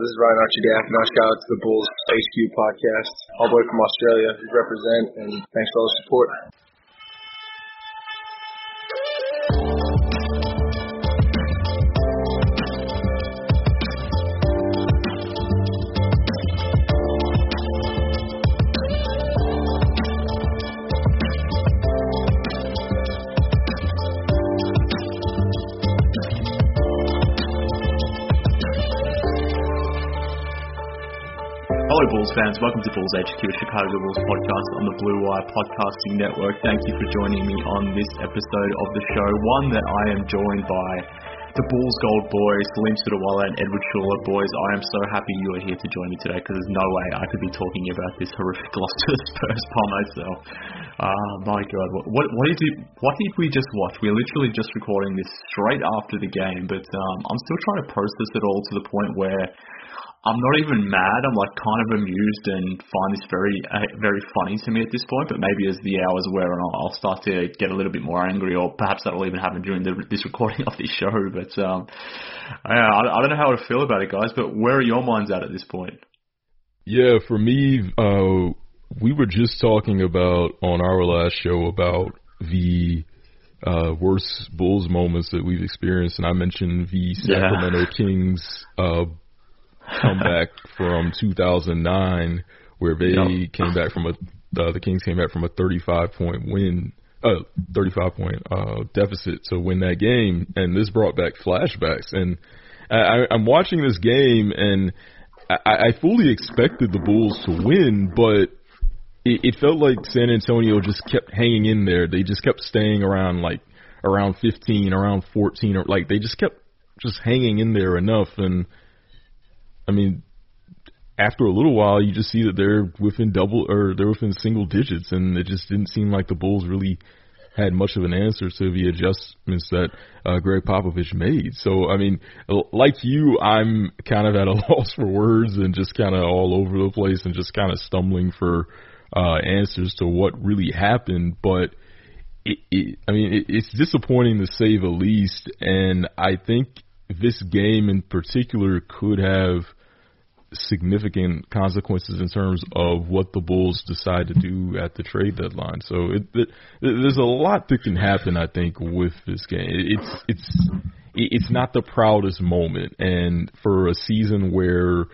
This is Ryan Archidath, and shout out to the Bulls HQ podcast. All the way from Australia, we represent, and thanks for all the support. Bulls fans. Welcome to Bulls HQ, Chicago Bulls podcast on the Blue Wire Podcasting Network. Thank you for joining me on this episode of the show, one that I am joined by the Bulls Gold Boys, Salim Suterwalla and Edward Schuler. Boys, I am so happy you are here to join me today because there's no way I could be talking about this horrific loss to the Spurs by myself. Ah, my God. What, what, what, did you, what did we just watch? We're literally just recording this straight after the game, but um, I'm still trying to process it all to the point where I'm not even mad. I'm like kind of amused and find this very, uh, very funny to me at this point. But maybe as the hours wear on, I'll start to get a little bit more angry, or perhaps that'll even happen during the, this recording of this show. But um, I, I don't know how to feel about it, guys. But where are your minds at at this point? Yeah, for me, uh, we were just talking about on our last show about the uh, worst Bulls moments that we've experienced, and I mentioned the Sacramento Yeah. Kings uh, comeback from 2009, where they Yep. came back from a uh, the Kings came back from a 35 point win, uh, 35 point uh, deficit to win that game, and this brought back flashbacks. And I, I- I'm watching this game, and I, I fully expected the Bulls to win, but it, it felt like San Antonio just kept hanging in there. They just kept staying around like around 15, around 14, or like they just kept just hanging in there enough. And I mean, after a little while, you just see that they're within double or they're within single digits, and it just didn't seem like the Bulls really had much of an answer to the adjustments that uh, Gregg Popovich made. So, I mean, like you, I'm kind of at a loss for words and just kind of all over the place and just kind of stumbling for uh, answers to what really happened. But it, it, I mean, it, it's disappointing to say the least, and I think this game in particular could have significant consequences in terms of what the Bulls decide to do at the trade deadline. So it, it, there's a lot that can happen, I think, with this game. It's it's it's not the proudest moment, and for a season where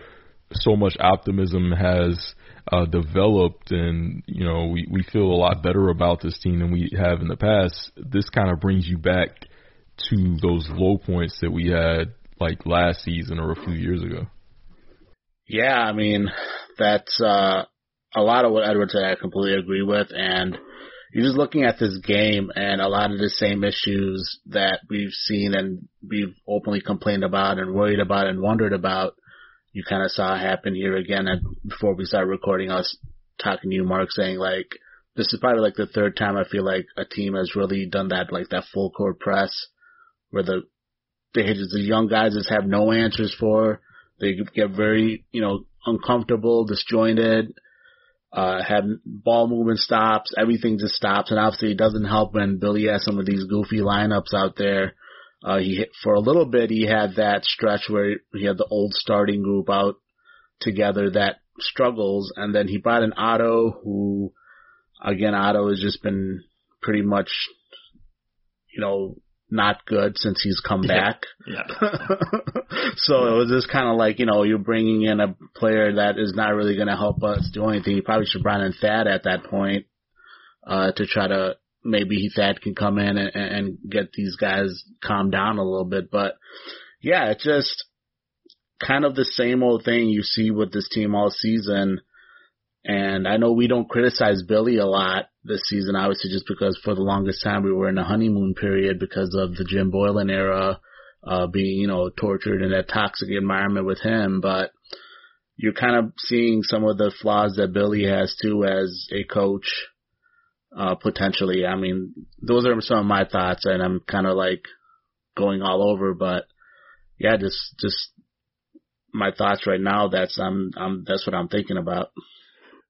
so much optimism has uh, developed, and you know we we feel a lot better about this team than we have in the past. This kind of brings you back to those low points that we had like last season or a few years ago. Yeah, I mean, that's uh, a lot of what Edward said I completely agree with. And you're just looking at this game and a lot of the same issues that we've seen and we've openly complained about and worried about and wondered about. You kind of saw happen here again. And before we started recording, I was talking to you, Mark, saying like, this is probably like the third time I feel like a team has really done that, like that full court press where the, the, the young guys just have no answers for. They get very, you know, uncomfortable, disjointed, uh, have ball movement stops, everything just stops, and obviously it doesn't help when Billy has some of these goofy lineups out there. Uh, he hit, for a little bit he had that stretch where he had the old starting group out together that struggles, and then he brought in Otto, who, again, Otto has just been pretty much, you know, not good since he's come back. Yeah. so it was just kind of like, you know, you're bringing in a player that is not really going to help us do anything. You probably should bring in Thad at that point, uh, to try to, maybe Thad can come in and, and get these guys calmed down a little bit. But yeah, it's just kind of the same old thing you see with this team all season. And I know we don't criticize Billy a lot this season, obviously just because for the longest time we were in a honeymoon period because of the Jim Boylen era, uh, being, you know, tortured in that toxic environment with him. But you're kind of seeing some of the flaws that Billy has too as a coach, uh, potentially. I mean, those are some of my thoughts and I'm kind of like going all over, but yeah, just, just my thoughts right now. That's, I'm, I'm, that's what I'm thinking about.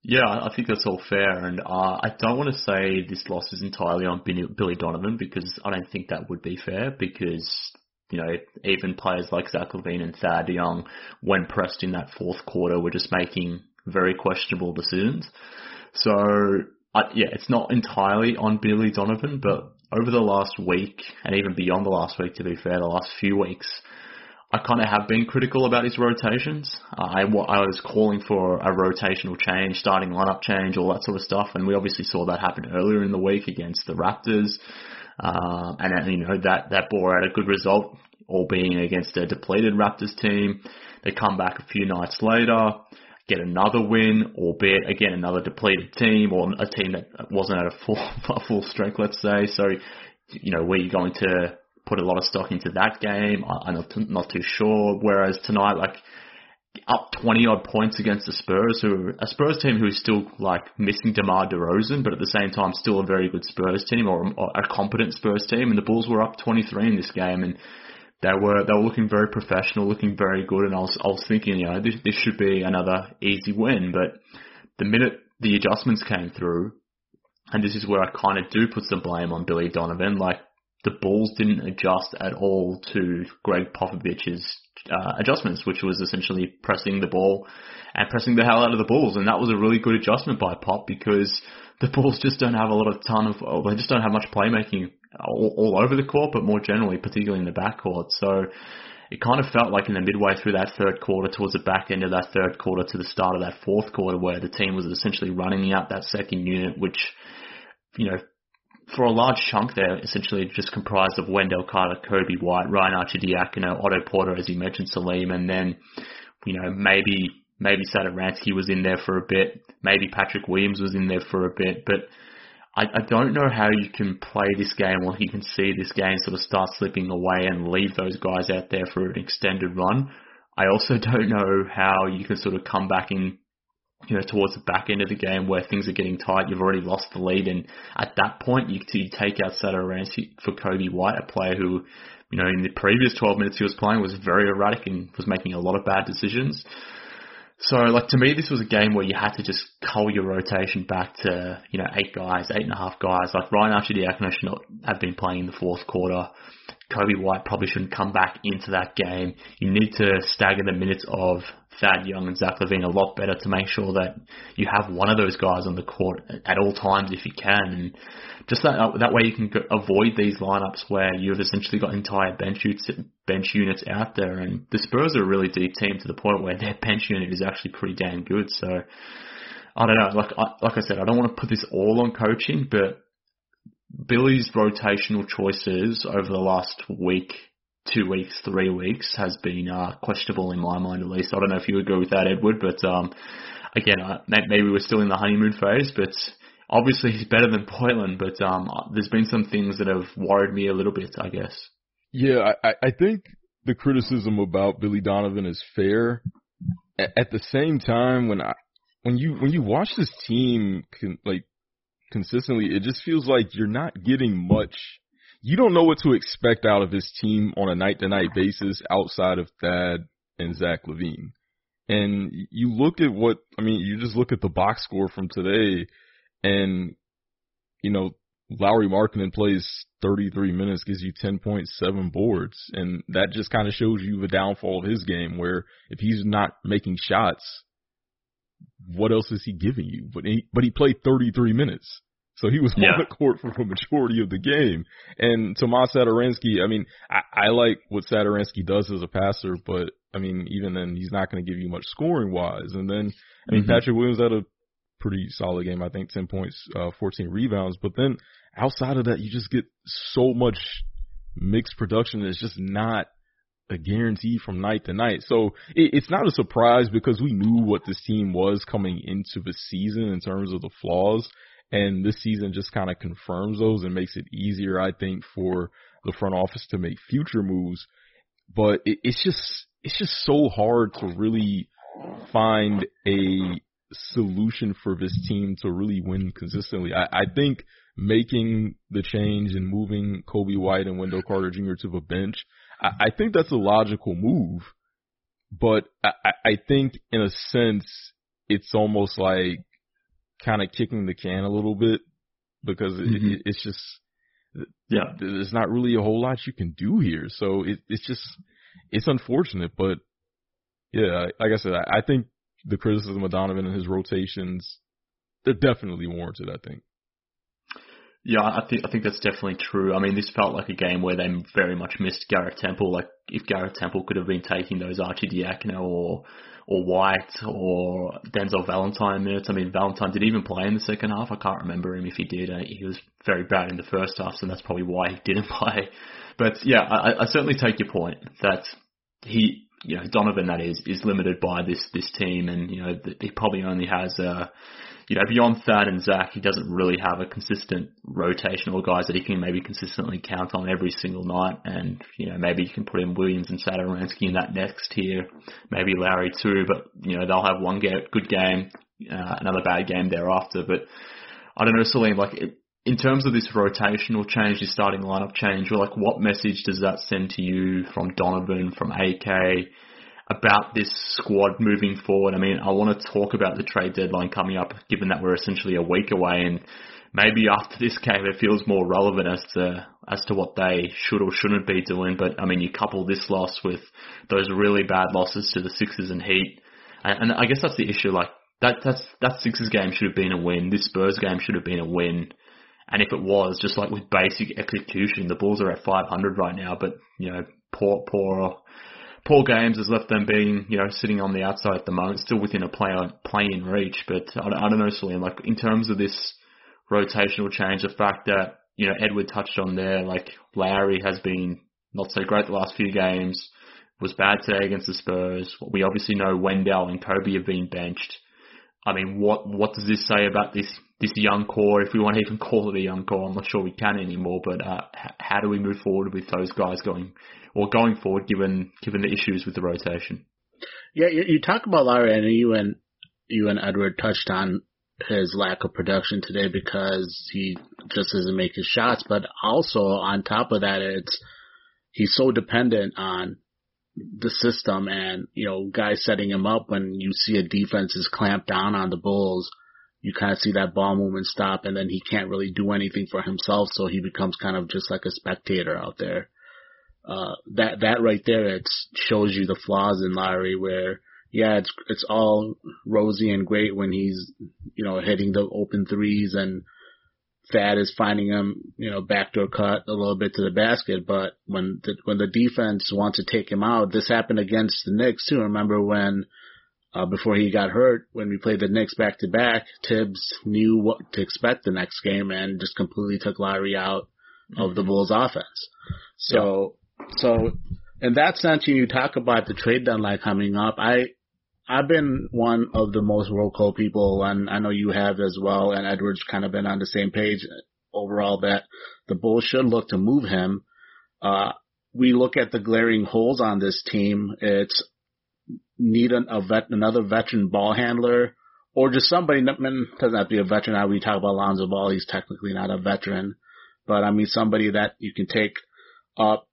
Yeah, I think that's all fair, and uh, I don't want to say this loss is entirely on Billy Donovan because I don't think that would be fair. Because you know, even players like Zach LaVine and Thad Young, when pressed in that fourth quarter, were just making very questionable decisions. So uh, yeah, it's not entirely on Billy Donovan, but over the last week and even beyond the last week, to be fair, the last few weeks, I kind of have been critical about his rotations. I, I was calling for a rotational change, starting lineup change, all that sort of stuff, and we obviously saw that happen earlier in the week against the Raptors. Uh, and you know that that bore out a good result, all being against a depleted Raptors team. They come back a few nights later, get another win, albeit again another depleted team or a team that wasn't at a full full strength, let's say. So, you know, were you going to put a lot of stock into that game. I, am not, not too sure. Whereas tonight, like up 20 odd points against the Spurs, who a Spurs team who is still like missing DeMar DeRozan, but at the same time still a very good Spurs team or, or a competent Spurs team. And the Bulls were up 23 in this game, and they were they were looking very professional, looking very good. And I was I was thinking, you know, this this should be another easy win. But the minute the adjustments came through, and this is where I kind of do put some blame on Billy Donovan, like the Bulls didn't adjust at all to Gregg Popovich's uh, adjustments, which was essentially pressing the ball and pressing the hell out of the Bulls, and that was a really good adjustment by Pop because the Bulls just don't have a lot of ton of, they just don't have much playmaking all, all over the court, but more generally, particularly in the backcourt. So it kind of felt like in the midway through that third quarter, towards the back end of that third quarter to the start of that fourth quarter, where the team was essentially running out that second unit, which you know, for a large chunk there, essentially just comprised of Wendell Carter, Coby White, Ryan Arcidiacono, Otto Porter, as you mentioned, Salim, and then, you know, maybe, maybe Satoransky was in there for a bit, maybe Patrick Williams was in there for a bit, but I, I don't know how you can play this game or you can see this game sort of start slipping away and leave those guys out there for an extended run. I also don't know how you can sort of come back in you know, towards the back end of the game where things are getting tight, you've already lost the lead, and at that point, you, you take out Satoransky for Coby White, a player who, you know, in the previous 12 minutes he was playing was very erratic and was making a lot of bad decisions. So, like, to me, this was a game where you had to just cull your rotation back to, you know, eight guys, eight and a half guys. Like, Ryan Arcidiacono should not have been playing in the fourth quarter. Coby White probably shouldn't come back into that game. You need to stagger the minutes of Thad Young and Zach LaVine a lot better to make sure that you have one of those guys on the court at all times if you can. And just that that way you can avoid these lineups where you've essentially got entire bench units, bench units out there. And the Spurs are a really deep team to the point where their bench unit is actually pretty damn good. So I don't know. Like I, like I said, I don't want to put this all on coaching, but Billy's rotational choices over the last week, two weeks, three weeks has been uh, questionable in my mind at least. I don't know if you agree with that, Edward, but um, again, uh, maybe we're still in the honeymoon phase, but obviously he's better than Boylen, but um, there's been some things that have worried me a little bit, I guess. Yeah, I, I think the criticism about Billy Donovan is fair. At the same time, when I when you when you watch this team like consistently, it just feels like you're not getting much. You don't know what to expect out of this team on a night to night basis outside of Thad and Zach LaVine. And you look at what, I mean, you just look at the box score from today and, you know, Lauri Markkanen plays 33 minutes, gives you 10.7 boards. And that just kind of shows you the downfall of his game where if he's not making shots, what else is he giving you? But he, but he played 33 minutes. So he was Yeah. on the court for the majority of the game. And Tomas Satoransky, I mean, I, I like what Satoransky does as a passer, but I mean, even then, he's not going to give you much scoring wise. And then, I mean, Mhm. Patrick Williams had a pretty solid game. I think 10 points, uh, 14 rebounds. But then outside of that, you just get so much mixed production. It's just not a guarantee from night to night. So it, it's not a surprise because we knew what this team was coming into the season in terms of the flaws. And this season just kind of confirms those and makes it easier, I think, for the front office to make future moves. But it, it's just, it's just so hard to really find a solution for this team to really win consistently. I, I think making the change and moving Coby White and Wendell Carter Jr. to the bench, I, I think that's a logical move. But I, I I think in a sense, it's almost like kind of kicking the can a little bit because it, Mhm. it, it's just, Yeah. there's not really a whole lot you can do here. So it, it's just, it's unfortunate, but yeah, like I said, I, I think the criticism of Donovan and his rotations, they're definitely warranted, I think. Yeah, I think I think that's definitely true. I mean, this felt like a game where they very much missed Garrett Temple. Like if Garrett Temple could have been taking those Arcidiacono or or White or Denzel Valentine minutes. I mean, Valentine did even play in the second half. I can't remember him if he did. Uh, He was very bad in the first half, so that's probably why he didn't play. But yeah, I, I certainly take your point that he, you know, Donovan that is is limited by this this team, and you know he probably only has uh you know, beyond Thad and Zach, he doesn't really have a consistent rotation or guys that he can maybe consistently count on every single night. And, you know, maybe you can put in Williams and Satoransky in that next tier, maybe Larry too, but, you know, they'll have one good game, uh, another bad game thereafter. But I don't know, Salim, like, it, in terms of this rotational change, this starting lineup change, like, what message does that send to you from Donovan, from AK, about this squad moving forward. I mean, I want to talk about the trade deadline coming up, given that we're essentially a week away, and maybe after this game it feels more relevant as to as to what they should or shouldn't be doing. But I mean, you couple this loss with those really bad losses to the Sixers and Heat, and, and I guess that's the issue. Like that that's that Sixers game should have been a win. This Spurs game should have been a win. And if it was, just like with basic execution, the Bulls are at 500 right now, but, you know, poor, poor, poor games has left them being, you know, sitting on the outside at the moment, still within a play play in reach. But I, I don't know, Salim, like in terms of this rotational change, the fact that you know Edward touched on there, like Lauri has been not so great the last few games, was bad today against the Spurs. We obviously know Wendell and Coby have been benched. I mean, what what does this say about this this young core? If we want to even call it a young core, I'm not sure we can anymore. But uh, h- how do we move forward with those guys going or going forward, given given the issues with the rotation? Yeah, you, you talk about Larry, and you and you and Edward touched on his lack of production today because he just doesn't make his shots. But also on top of that, it's he's so dependent on the system and you know guys setting him up. When you see a defense is clamped down on the Bulls, you kind of see that ball movement stop, and then he can't really do anything for himself, so he becomes kind of just like a spectator out there. Uh, that that right there, it shows you the flaws in Larry. Where yeah, it's it's all rosy and great when he's you know hitting the open threes and Thad is finding him you know backdoor cut a little bit to the basket. But when the when the defense wants to take him out, this happened against the Knicks too. Remember when? Uh, before he got hurt, when we played the Knicks back to back, Thibs knew what to expect the next game and just completely took Larry out of the Bulls offense. So, so in that sense, when you talk about the trade deadline coming up, I, I've been one of the most vocal people, and I know you have as well, and Edwards kind of been on the same page overall that the Bulls should look to move him. Uh, we look at the glaring holes on this team. It's need an, a vet, another veteran ball handler, or just somebody. Mean, doesn't have to be a veteran. We talk about Lonzo Ball; he's technically not a veteran, but I mean somebody that you can take up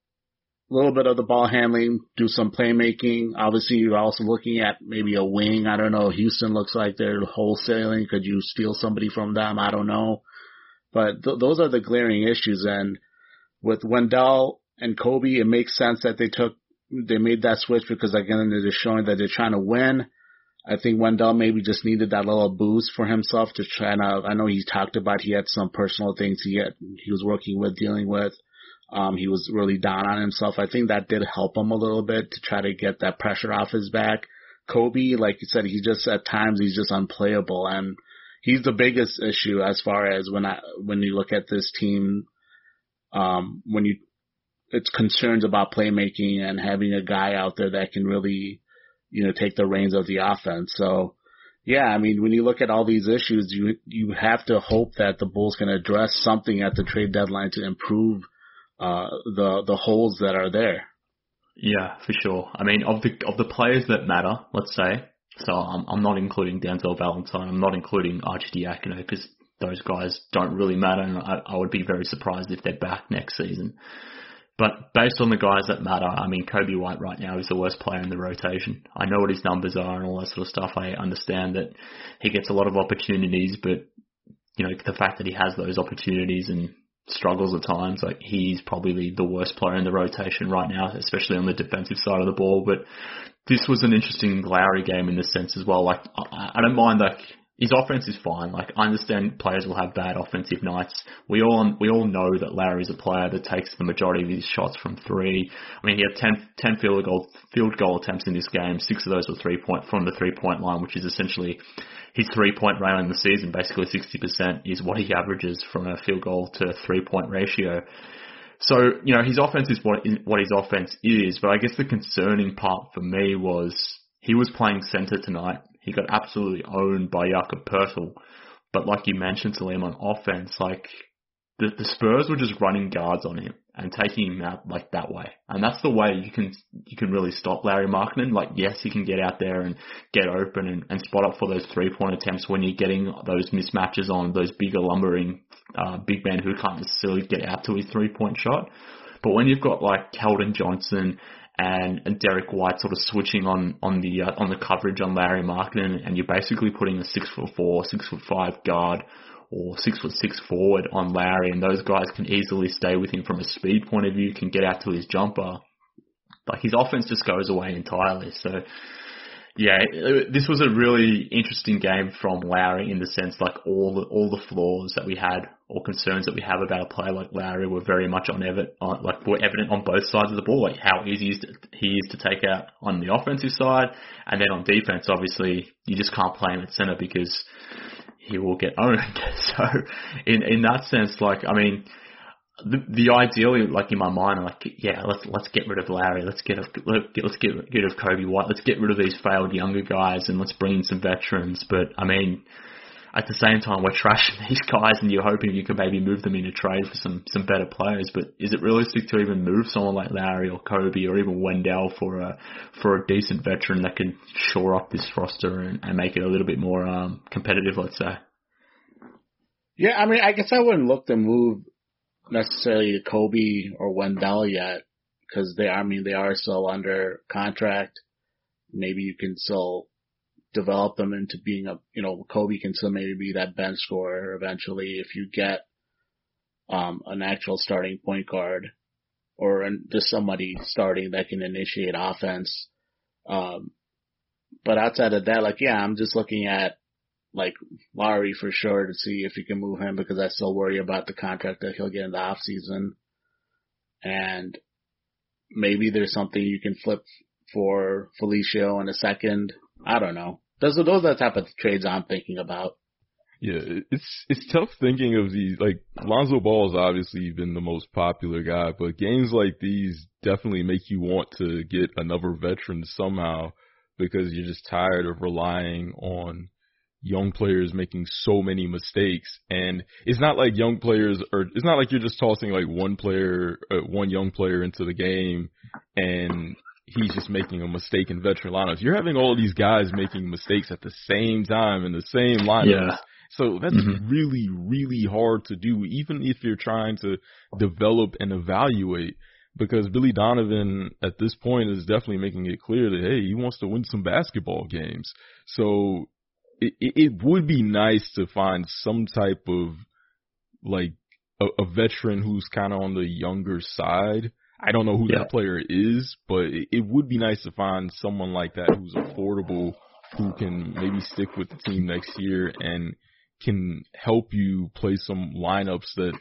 a little bit of the ball handling, do some playmaking. Obviously, you're also looking at maybe a wing. I don't know. Houston looks like they're wholesaling. Could you steal somebody from them? I don't know. But th- those are the glaring issues. And with Wendell and Coby, it makes sense that they took they made that switch because again they're showing that they're trying to win. I think Wendell maybe just needed that little boost for himself to try to. I know he talked about he had some personal things he had he was working with, dealing with. Um, he was really down on himself. I think that did help him a little bit to try to get that pressure off his back. Coby, like you said, he just at times he's just unplayable, and he's the biggest issue as far as when I when you look at this team. Um, when you it's concerns about playmaking and having a guy out there that can really you know, take the reins of the offense. So, yeah, I mean, when you look at all these issues, you you have to hope that the Bulls can address something at the trade deadline to improve uh, the the holes that are there. Yeah, for sure. I mean, of the of the players that matter, let's say. So I'm I'm not including Denzel Valentine. I'm not including Arcidiacono because those guys don't really matter, and I, I would be very surprised if they're back next season. But based on the guys that matter, I mean, Coby White right now is the worst player in the rotation. I know what his numbers are and all that sort of stuff. I understand that he gets a lot of opportunities, but you know, the fact that he has those opportunities and struggles at times, like he's probably the worst player in the rotation right now, especially on the defensive side of the ball. But this was an interesting Lauri game in the sense as well. Like I, I don't mind like his offense is fine. Like I understand players will have bad offensive nights. We all we all know that Larry's a player that takes the majority of his shots from three. I mean, he had 10, 10 field goal field goal attempts in this game. Six of those were three point from the three point line, which is essentially his three point rate in the season. Basically, sixty percent is what he averages from a field goal to three point ratio. So you know his offense is what what his offense is. But I guess the concerning part for me was he was playing center tonight he got absolutely owned by Jakob Poeltl. But like you mentioned, to Salim, on offense, like the, the Spurs were just running guards on him and taking him out like that way. And that's the way you can you can really stop Larry Markkanen. Like yes, he can get out there and get open and, and spot up for those three point attempts when you're getting those mismatches on those bigger lumbering uh, big men who can't necessarily get out to his three point shot. But when you've got like Keldon Johnson and, and Derek White sort of switching on on the uh, on the coverage on Larry Markkanen, and you're basically putting a six foot four, six foot five guard or six foot six forward on Larry, and those guys can easily stay with him from a speed point of view, can get out to his jumper. Like his offense just goes away entirely. So yeah, this was a really interesting game from Lauri in the sense like all the all the flaws that we had or concerns that we have about a player like Lauri were very much on evident, like were evident on both sides of the ball, like how easy he is to take out on the offensive side, and then on defense, obviously you just can't play him at center because he will get owned. So in in that sense, like I mean the, the ideally, like in my mind, I'm like, yeah, let's let's get rid of Larry, let's get let's get rid of Coby White, let's get rid of these failed younger guys, and let's bring in some veterans. But I mean, at the same time, we're trashing these guys, and you're hoping you can maybe move them in a trade for some some better players. But is it realistic to even move someone like Larry or Coby or even Wendell for a for a decent veteran that can shore up this roster and, and make it a little bit more um, competitive? Let's say. Yeah, I mean, I guess I wouldn't look to move necessarily Coby or Wendell yet because they, I mean, they are still under contract. Maybe you can still develop them into being a, you know, Coby can still maybe be that bench scorer eventually if you get, um, an actual starting point guard or just somebody starting that can initiate offense. Um, but outside of that, like, yeah, I'm just looking at like Lauri for sure to see if you can move him because I still worry about the contract that he'll get in the off season. And maybe there's something you can flip for Felicio in a second. I don't know. Those are those are the type of trades I'm thinking about. Yeah, it's it's tough thinking of these. Like Lonzo Ball has obviously been the most popular guy, but games like these definitely make you want to get another veteran somehow because you're just tired of relying on young players making so many mistakes and it's not like young players are it's not like you're just tossing like one player uh, one young player into the game and he's just making a mistake in veteran lineups you're having all these guys making mistakes at the same time in the same lineups yeah. so that's mm-hmm. really really hard to do even if you're trying to develop and evaluate because Billy Donovan at this point is definitely making it clear that hey, he wants to win some basketball games. So it, it would be nice to find some type of like a, a veteran who's kind of on the younger side. I don't know who yeah. that player is, but it, would be nice to find someone like that who's affordable who can maybe stick with the team next year and can help you play some lineups that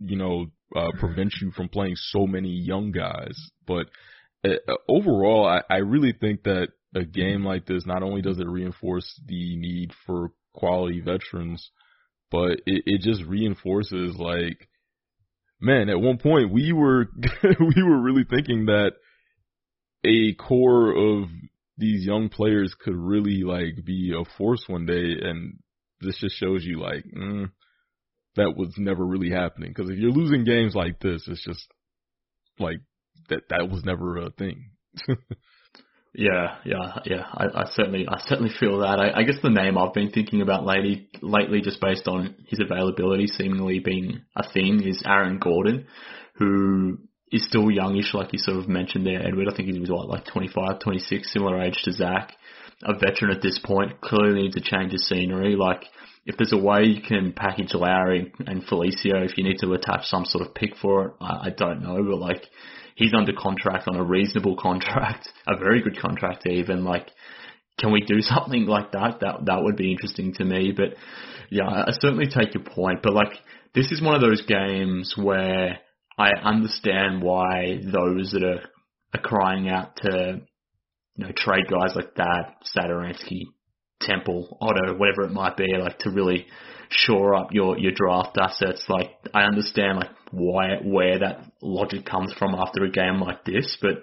you know uh, prevent you from playing so many young guys. But uh, overall, I, I really think that a game like this not only does it reinforce the need for quality veterans, but it, it just reinforces like, man, at one point we were we were really thinking that a core of these young players could really like be a force one day, and this just shows you like mm, that was never really happening. Because if you're losing games like this, it's just like that that was never a thing. Yeah, yeah, yeah. I, I certainly, I certainly feel that. I, I guess the name I've been thinking about lately, lately, just based on his availability seemingly being a thing, is Aaron Gordon, who is still youngish, like you sort of mentioned there, Edward. I think he was what, like 25, 26, similar age to Zach, a veteran at this point. Clearly needs a change of scenery. Like, if there's a way you can package Lauri and Felicio, if you need to attach some sort of pick for it, I, I don't know, but like he's under contract on a reasonable contract, a very good contract even. Like, can we do something like that? That that would be interesting to me. But yeah, I certainly take your point. But like, this is one of those games where I understand why those that are, are crying out to you know trade guys like that, Satoransky, Temple, Otto, whatever it might be, like to really shore up your your draft assets. Like I understand like why where that logic comes from after a game like this, but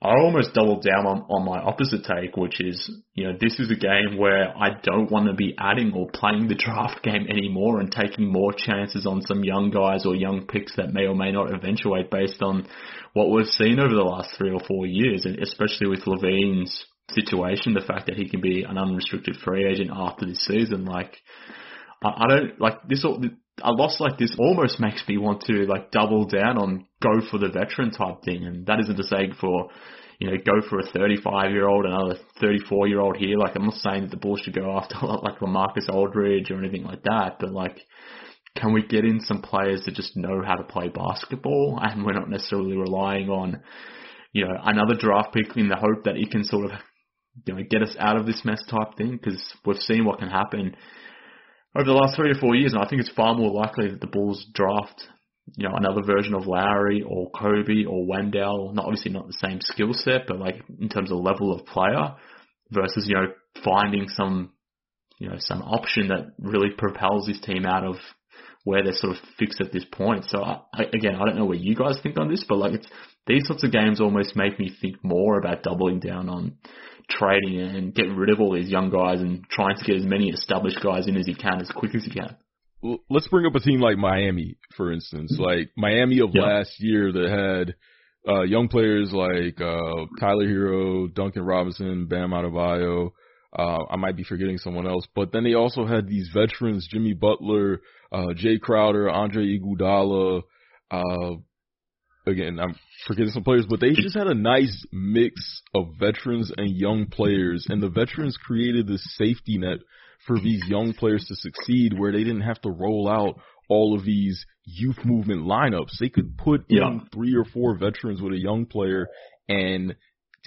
I almost doubled down on, on my opposite take, which is, you know, this is a game where I don't want to be adding or playing the draft game anymore and taking more chances on some young guys or young picks that may or may not eventuate based on what we've seen over the last three or four years, and especially with LaVine's situation, the fact that he can be an unrestricted free agent after this season, like, I, don't like this. A loss like this almost makes me want to like double down on go for the veteran type thing, and that isn't to say for you know go for a 35 year old, another 34 year old here. Like I'm not saying that the Bulls should go after like LaMarcus Aldridge or anything like that, but like can we get in some players that just know how to play basketball and we're not necessarily relying on, you know, another draft pick in the hope that it can sort of, you know, get us out of this mess type thing because we've seen what can happen over the last three or four years, and I think it's far more likely that the Bulls draft, you know, another version of Lauri or Coby or Wendell. Not obviously not the same skill set, but like in terms of level of player, versus you know finding some, you know, some option that really propels this team out of where they're sort of fixed at this point. So I, again, I don't know what you guys think on this, but like it's these sorts of games almost make me think more about doubling down on trading and getting rid of all these young guys and trying to get as many established guys in as he can as quick as he can. Let's bring up a team like Miami, for instance, like Miami of last year that had uh, young players like uh, Tyler Herro, Duncan Robinson, Bam Adebayo. Uh, I might be forgetting someone else, but then they also had these veterans: Jimmy Butler, uh, Jae Crowder, Andre Iguodala, uh, again, I'm forgetting some players, but they just had a nice mix of veterans and young players, and the veterans created this safety net for these young players to succeed, where they didn't have to roll out all of these youth movement lineups. They could put yeah. in three or four veterans with a young player and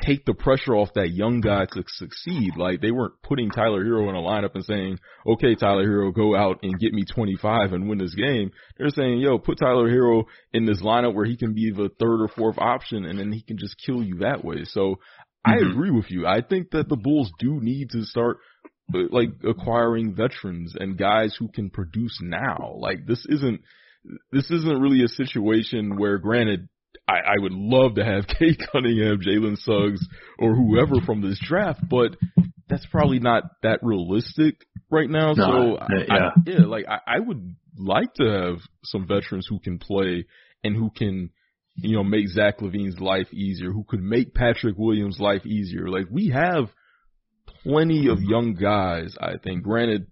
take the pressure off that young guy to succeed. Like they weren't putting Tyler Herro in a lineup and saying, okay, Tyler Herro, go out and get me 25 and win this game. They're saying, yo, put Tyler Herro in this lineup where he can be the third or fourth option and then he can just kill you that way. So mm-hmm. I agree with you. I think that the Bulls do need to start uh, like acquiring veterans and guys who can produce now. Like this isn't, this isn't really a situation where granted I, I would love to have Cade Cunningham, Jalen Suggs, or whoever from this draft, but that's probably not that realistic right now. No, so uh, yeah, I, yeah, like I, I would like to have some veterans who can play and who can, you know, make Zach LaVine's life easier, who could make Patrick Williams' life easier. Like we have plenty of young guys. I think, granted,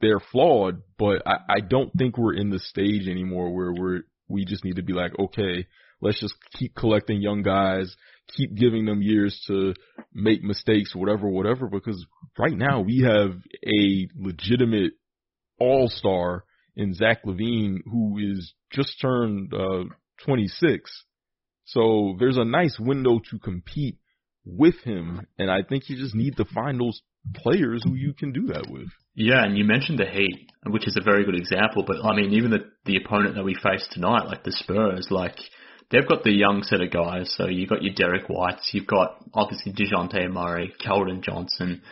they're flawed, but I, I don't think we're in the stage anymore where we're we just need to be like, okay, Let's just keep collecting young guys, keep giving them years to make mistakes, whatever, whatever, because right now we have a legitimate all star in Zach LaVine who is just turned uh, 26. So there's a nice window to compete with him, and I think you just need to find those players who you can do that with. Yeah, and you mentioned the Heat, which is a very good example. But I mean, even the the opponent that we face tonight, like the Spurs, like they've got the young set of guys. So you've got your Derek Whites, you've got obviously Dejounte Murray, Keldon Johnson.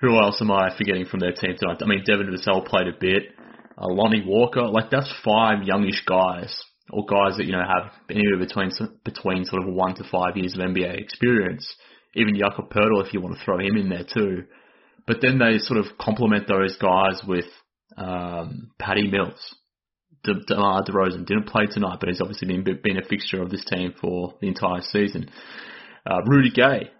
Who else am I forgetting from their team tonight? I mean, Devin Vassell played a bit. Uh, Lonnie Walker, like that's five youngish guys or guys that you know have anywhere between between sort of one to five years of NBA experience. Even Jakob Poeltl, if you want to throw him in there too. But then they sort of complement those guys with um, Patty Mills. De, DeMar DeRozan didn't play tonight, but he's obviously been been a fixture of this team for the entire season. Uh, Rudy Gay,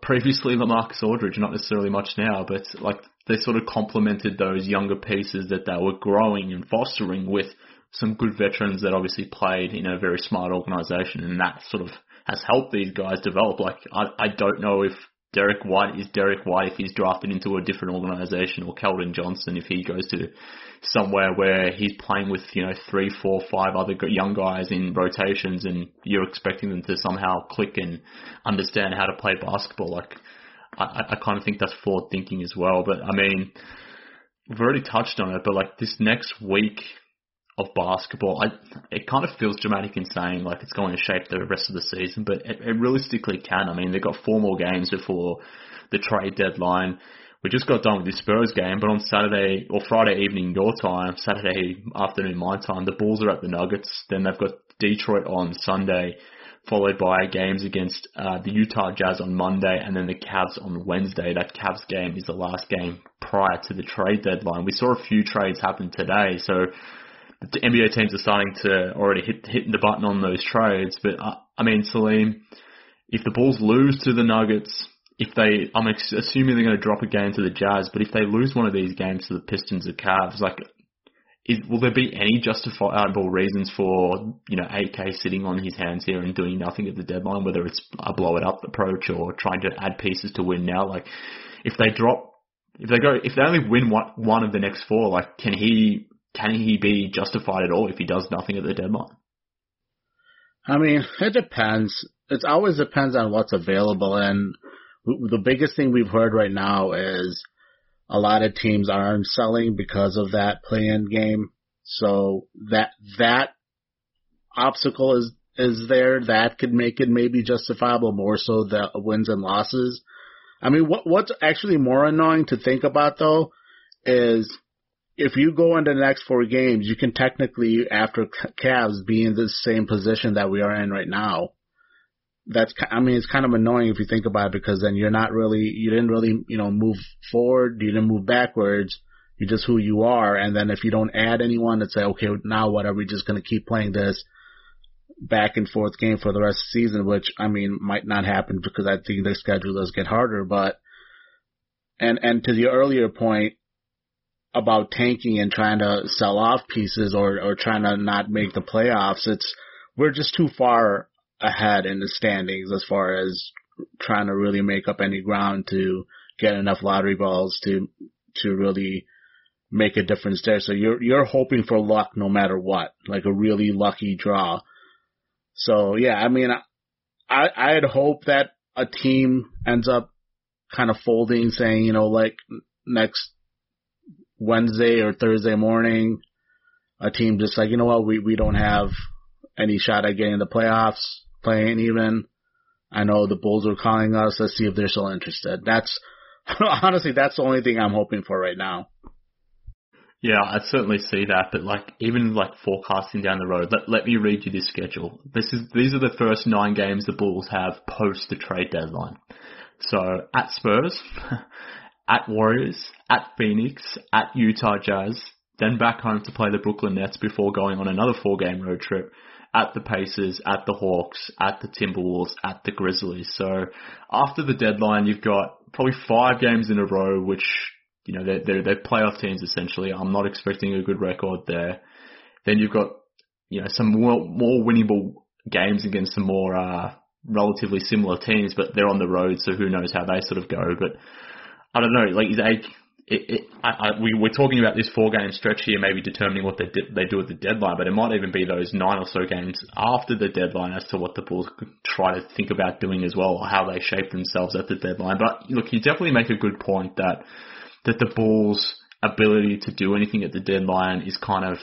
previously LaMarcus Aldridge, not necessarily much now, but like they sort of complemented those younger pieces that they were growing and fostering with some good veterans that obviously played in a very smart organisation, and that sort of has helped these guys develop. Like I, I don't know if Derek White is Derek White if he's drafted into a different organisation, or Keldon Johnson if he goes to somewhere where he's playing with you know three, four, five other young guys in rotations, and you're expecting them to somehow click and understand how to play basketball. Like I, I kind of think that's forward thinking as well. But I mean, we've already touched on it, but like this next week of basketball. I, it kind of feels dramatic in saying like it's going to shape the rest of the season, but it, it realistically can. I mean, they've got four more games before the trade deadline. We just got done with the Spurs game, but on Saturday or Friday evening your time, Saturday afternoon my time, the Bulls are at the Nuggets. Then they've got Detroit on Sunday, followed by games against uh, the Utah Jazz on Monday, and then the Cavs on Wednesday. That Cavs game is the last game prior to the trade deadline. We saw a few trades happen today, so the NBA teams are starting to already hit hitting the button on those trades. But uh, I mean, Salim, if the Bulls lose to the Nuggets, if they, I'm assuming they're going to drop a game to the Jazz, but if they lose one of these games to the Pistons or Cavs, like, is, will there be any justifiable reasons for you know AK sitting on his hands here and doing nothing at the deadline, whether it's a blow it up approach or trying to add pieces to win now? Like, if they drop if they go, if they only win one, one of the next four, like, can he can he be justified at all if he does nothing at the deadline? I mean, it depends. It always depends on what's available. And the biggest thing we've heard right now is a lot of teams aren't selling because of that play-in game. So that that obstacle is is there. That could make it maybe justifiable more so the wins and losses. I mean, what what's actually more annoying to think about though is if you go into the next four games, you can technically, after Cavs, be in the same position that we are in right now. That's, I mean, it's kind of annoying if you think about it because then you're not really, you didn't really, you know, move forward, you didn't move backwards. You're just who you are. And then if you don't add anyone, it's say, okay, now what are we just going to keep playing this back and forth game for the rest of the season, which I mean might not happen because I think the schedule does get harder. But and and to the earlier point, about tanking and trying to sell off pieces or, or trying to not make the playoffs. It's, we're just too far ahead in the standings as far as trying to really make up any ground to get enough lottery balls to, to really make a difference there. So you're, you're hoping for luck no matter what, like a really lucky draw. So yeah, I mean, I, I'd hope that a team ends up kind of folding saying, you know, like next Wednesday or Thursday morning, a team just like, you know what, we, we don't have any shot at getting the playoffs, playing even. I know the Bulls are calling us. Let's see if they're still interested. That's, honestly, that's the only thing I'm hoping for right now. Yeah, I certainly see that, but like even like forecasting down the road, let, let me read you this schedule. This is these are the first nine games the Bulls have post the trade deadline. So at Spurs, at Warriors, at Phoenix, at Utah Jazz, then back home to play the Brooklyn Nets before going on another four game road trip at the Pacers, at the Hawks, at the Timberwolves, at the Grizzlies. So after the deadline, you've got probably five games in a row, which, you know, they're, they're, they're playoff teams essentially. I'm not expecting a good record there. Then you've got, you know, some more, more winnable games against some more, uh, relatively similar teams, but they're on the road, so who knows how they sort of go. But I don't know, like AK, it, it, I, I, we, we're talking about this four game stretch here, maybe determining what they, they do at the deadline, but it might even be those nine or so games after the deadline as to what the Bulls could try to think about doing as well, or how they shape themselves at the deadline. But look, you definitely make a good point that that the Bulls' ability to do anything at the deadline is kind of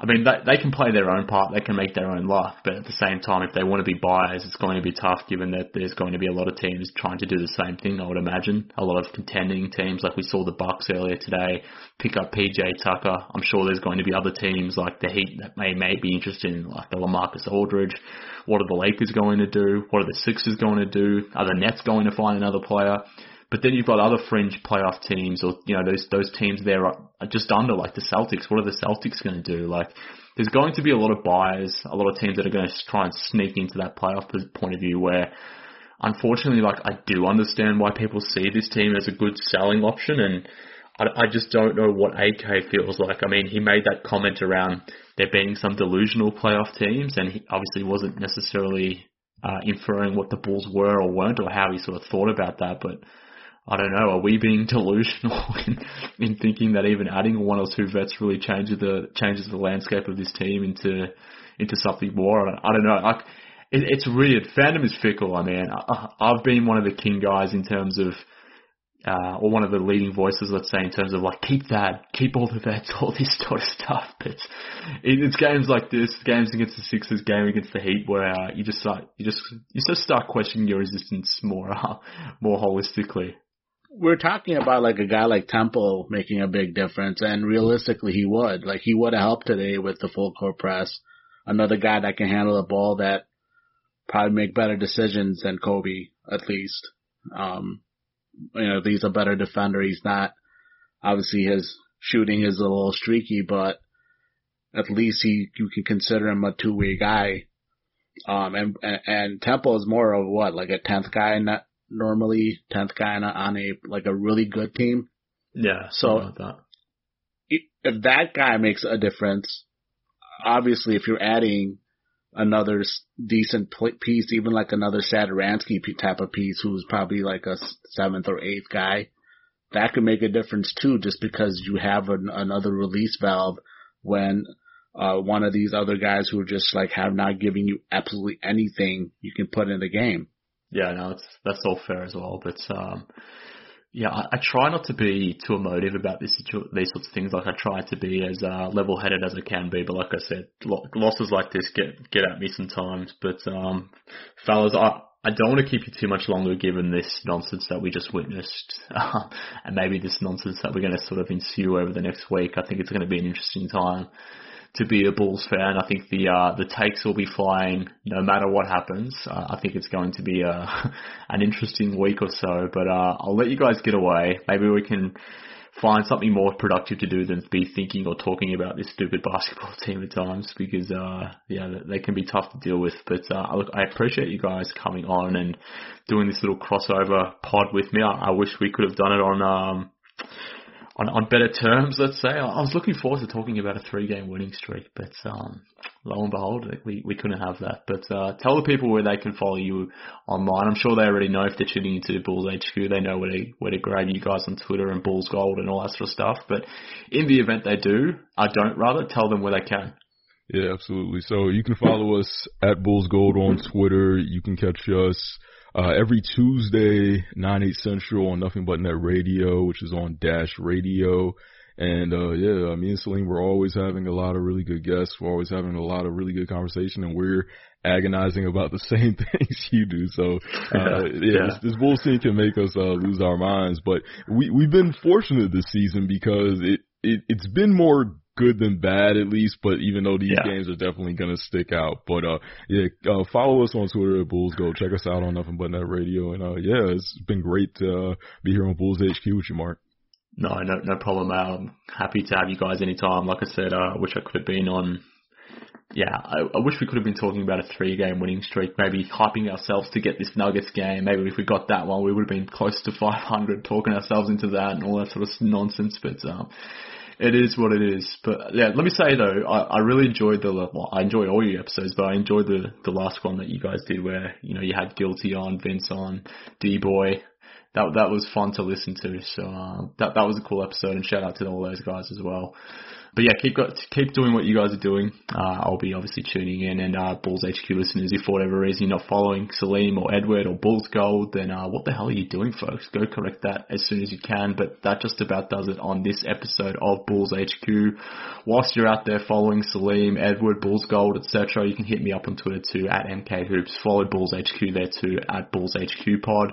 I mean, they, they can play their own part, they can make their own luck, but at the same time, if they want to be buyers, it's going to be tough given that there's going to be a lot of teams trying to do the same thing, I would imagine. A lot of contending teams, like we saw the Bucks earlier today, pick up PJ Tucker. I'm sure there's going to be other teams like the Heat that may, may be interested in, like the LaMarcus Aldridge. What are the Lakers going to do? What are the Sixers going to do? Are the Nets going to find another player? But then you've got other fringe playoff teams, or you know those those teams there are just under, like the Celtics. What are the Celtics going to do? Like there's going to be a lot of buyers, a lot of teams that are going to try and sneak into that playoff point of view. Where unfortunately, like I do understand why people see this team as a good selling option, and I, I just don't know what AK feels like. I mean, he made that comment around there being some delusional playoff teams, and he obviously wasn't necessarily uh, inferring what the Bulls were or weren't, or how he sort of thought about that, but I don't know, are we being delusional in, in thinking that even adding one or two vets really changes the changes the landscape of this team into into something more? I don't, know. I, it, it's weird. Fandom is fickle. I mean, I, I've been one of the king guys in terms of. Uh, or one of the leading voices, let's say, in terms of like keep that, keep all the vets, all this sort of stuff. But it's games like this, games against the Sixers, game against the Heat, where uh, you just start, you just you just start questioning your resistance more, uh, more holistically we're talking about like a guy like Temple making a big difference, and realistically, he would. Like he would have helped today with the full court press. Another guy that can handle the ball that probably make better decisions than Coby, at least. Um, you know, he's a better defender. He's not obviously his shooting is a little streaky, but at least he you can consider him a two way guy. Um, and, and and Temple is more of what like a tenth guy in that normally tenth guy on a, on a like a really good team. Yeah. So that. if that guy makes a difference, obviously if you're adding another decent piece, even like another Satoransky type of piece, who's probably like a seventh or eighth guy, that could make a difference too, just because you have an, another release valve when uh, one of these other guys who are just like have not giving you absolutely anything you can put in the game. Yeah, no, it's that's all fair as well. But um, yeah, I, I try not to be too emotive about this these sorts of things. Like I try to be as uh, level-headed as I can be. But like I said, losses like this get get at me sometimes. But um, fellas, I. I don't want to keep you too much longer given this nonsense that we just witnessed, and maybe this nonsense that we're going to sort of ensue over the next week. I think it's going to be an interesting time to be a Bulls fan. I think the uh, the takes will be flying no matter what happens. Uh, I think it's going to be a, uh, an interesting week or so. But uh, I'll let you guys get away. Maybe we can find something more productive to do than be thinking or talking about this stupid basketball team at times because uh yeah they can be tough to deal with but uh look I appreciate you guys coming on and doing this little crossover pod with me I, I wish we could have done it on um on, on better terms, let's say. I was looking forward to talking about a three game winning streak, but um, lo and behold, we, we couldn't have that. But uh, tell the people where they can follow you online. I'm sure they already know if they're tuning into Bulls HQ, they know where to, where to grab you guys on Twitter and Bulls Gold and all that sort of stuff. But in the event they do, I don't rather, tell them where they can. Yeah, absolutely. So you can follow us at Bulls Gold on Twitter. You can catch us uh, every Tuesday, 9, 8 central on Nothing But Net Radio, which is on Dash Radio. And, uh, yeah, me and Salim, we're always having a lot of really good guests. We're always having a lot of really good conversation and we're agonizing about the same things you do. So, uh, yeah, yeah. This, this Bulls team can make us, uh, lose our minds, but we, we've been fortunate this season because it, it, it's been more good than bad at least. But even though these yeah. games are definitely gonna stick out, but uh, yeah, uh, follow us on Twitter at Bulls Gold. Check us out on Nothing But Net Radio, and uh, yeah, it's been great to uh, be here on Bulls HQ with you, Mark. No, no, no problem. I'm happy to have you guys anytime. Like I said, uh, I wish I could have been on. Yeah, I, I wish we could have been talking about a three-game winning streak, maybe hyping ourselves to get this Nuggets game. Maybe if we got that one, we would have been close to 500, talking ourselves into that and all that sort of nonsense. But um, it is what it is. But yeah, let me say though, I, I really enjoyed the well, I enjoy all your episodes, but I enjoyed the the last one that you guys did where you know you had Guilty on, Vince on, D Boy, that that was fun to listen to. So uh, that that was a cool episode, and shout out to all those guys as well. But yeah, keep keep doing what you guys are doing. Uh, I'll be obviously tuning in. And uh, Bulls HQ listeners, if for whatever reason you're not following Salim or Edward or Bulls Gold, then uh, what the hell are you doing, folks? Go correct that as soon as you can. But that just about does it on this episode of Bulls HQ. Whilst you're out there following Salim, Edward, Bulls Gold, etc., you can hit me up on Twitter too at MK Hoops. Follow Bulls HQ there too at Bulls HQ Pod.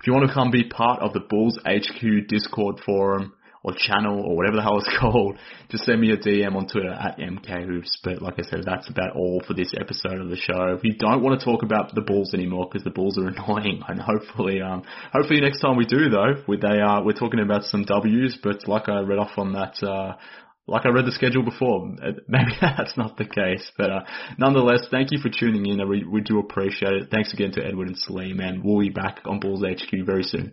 If you want to come be part of the Bulls HQ Discord forum, or channel or whatever the hell it's called, just send me a DM on Twitter at MKHoops. But like I said, that's about all for this episode of the show. We don't want to talk about the Bulls anymore because the Bulls are annoying. And hopefully, um, hopefully next time we do though, we, they are, we're talking about some W's. But like I read off on that, uh, like I read the schedule before, maybe that's not the case. But uh, nonetheless, thank you for tuning in. We, we do appreciate it. Thanks again to Edward and Salim, and we'll be back on Bulls HQ very soon.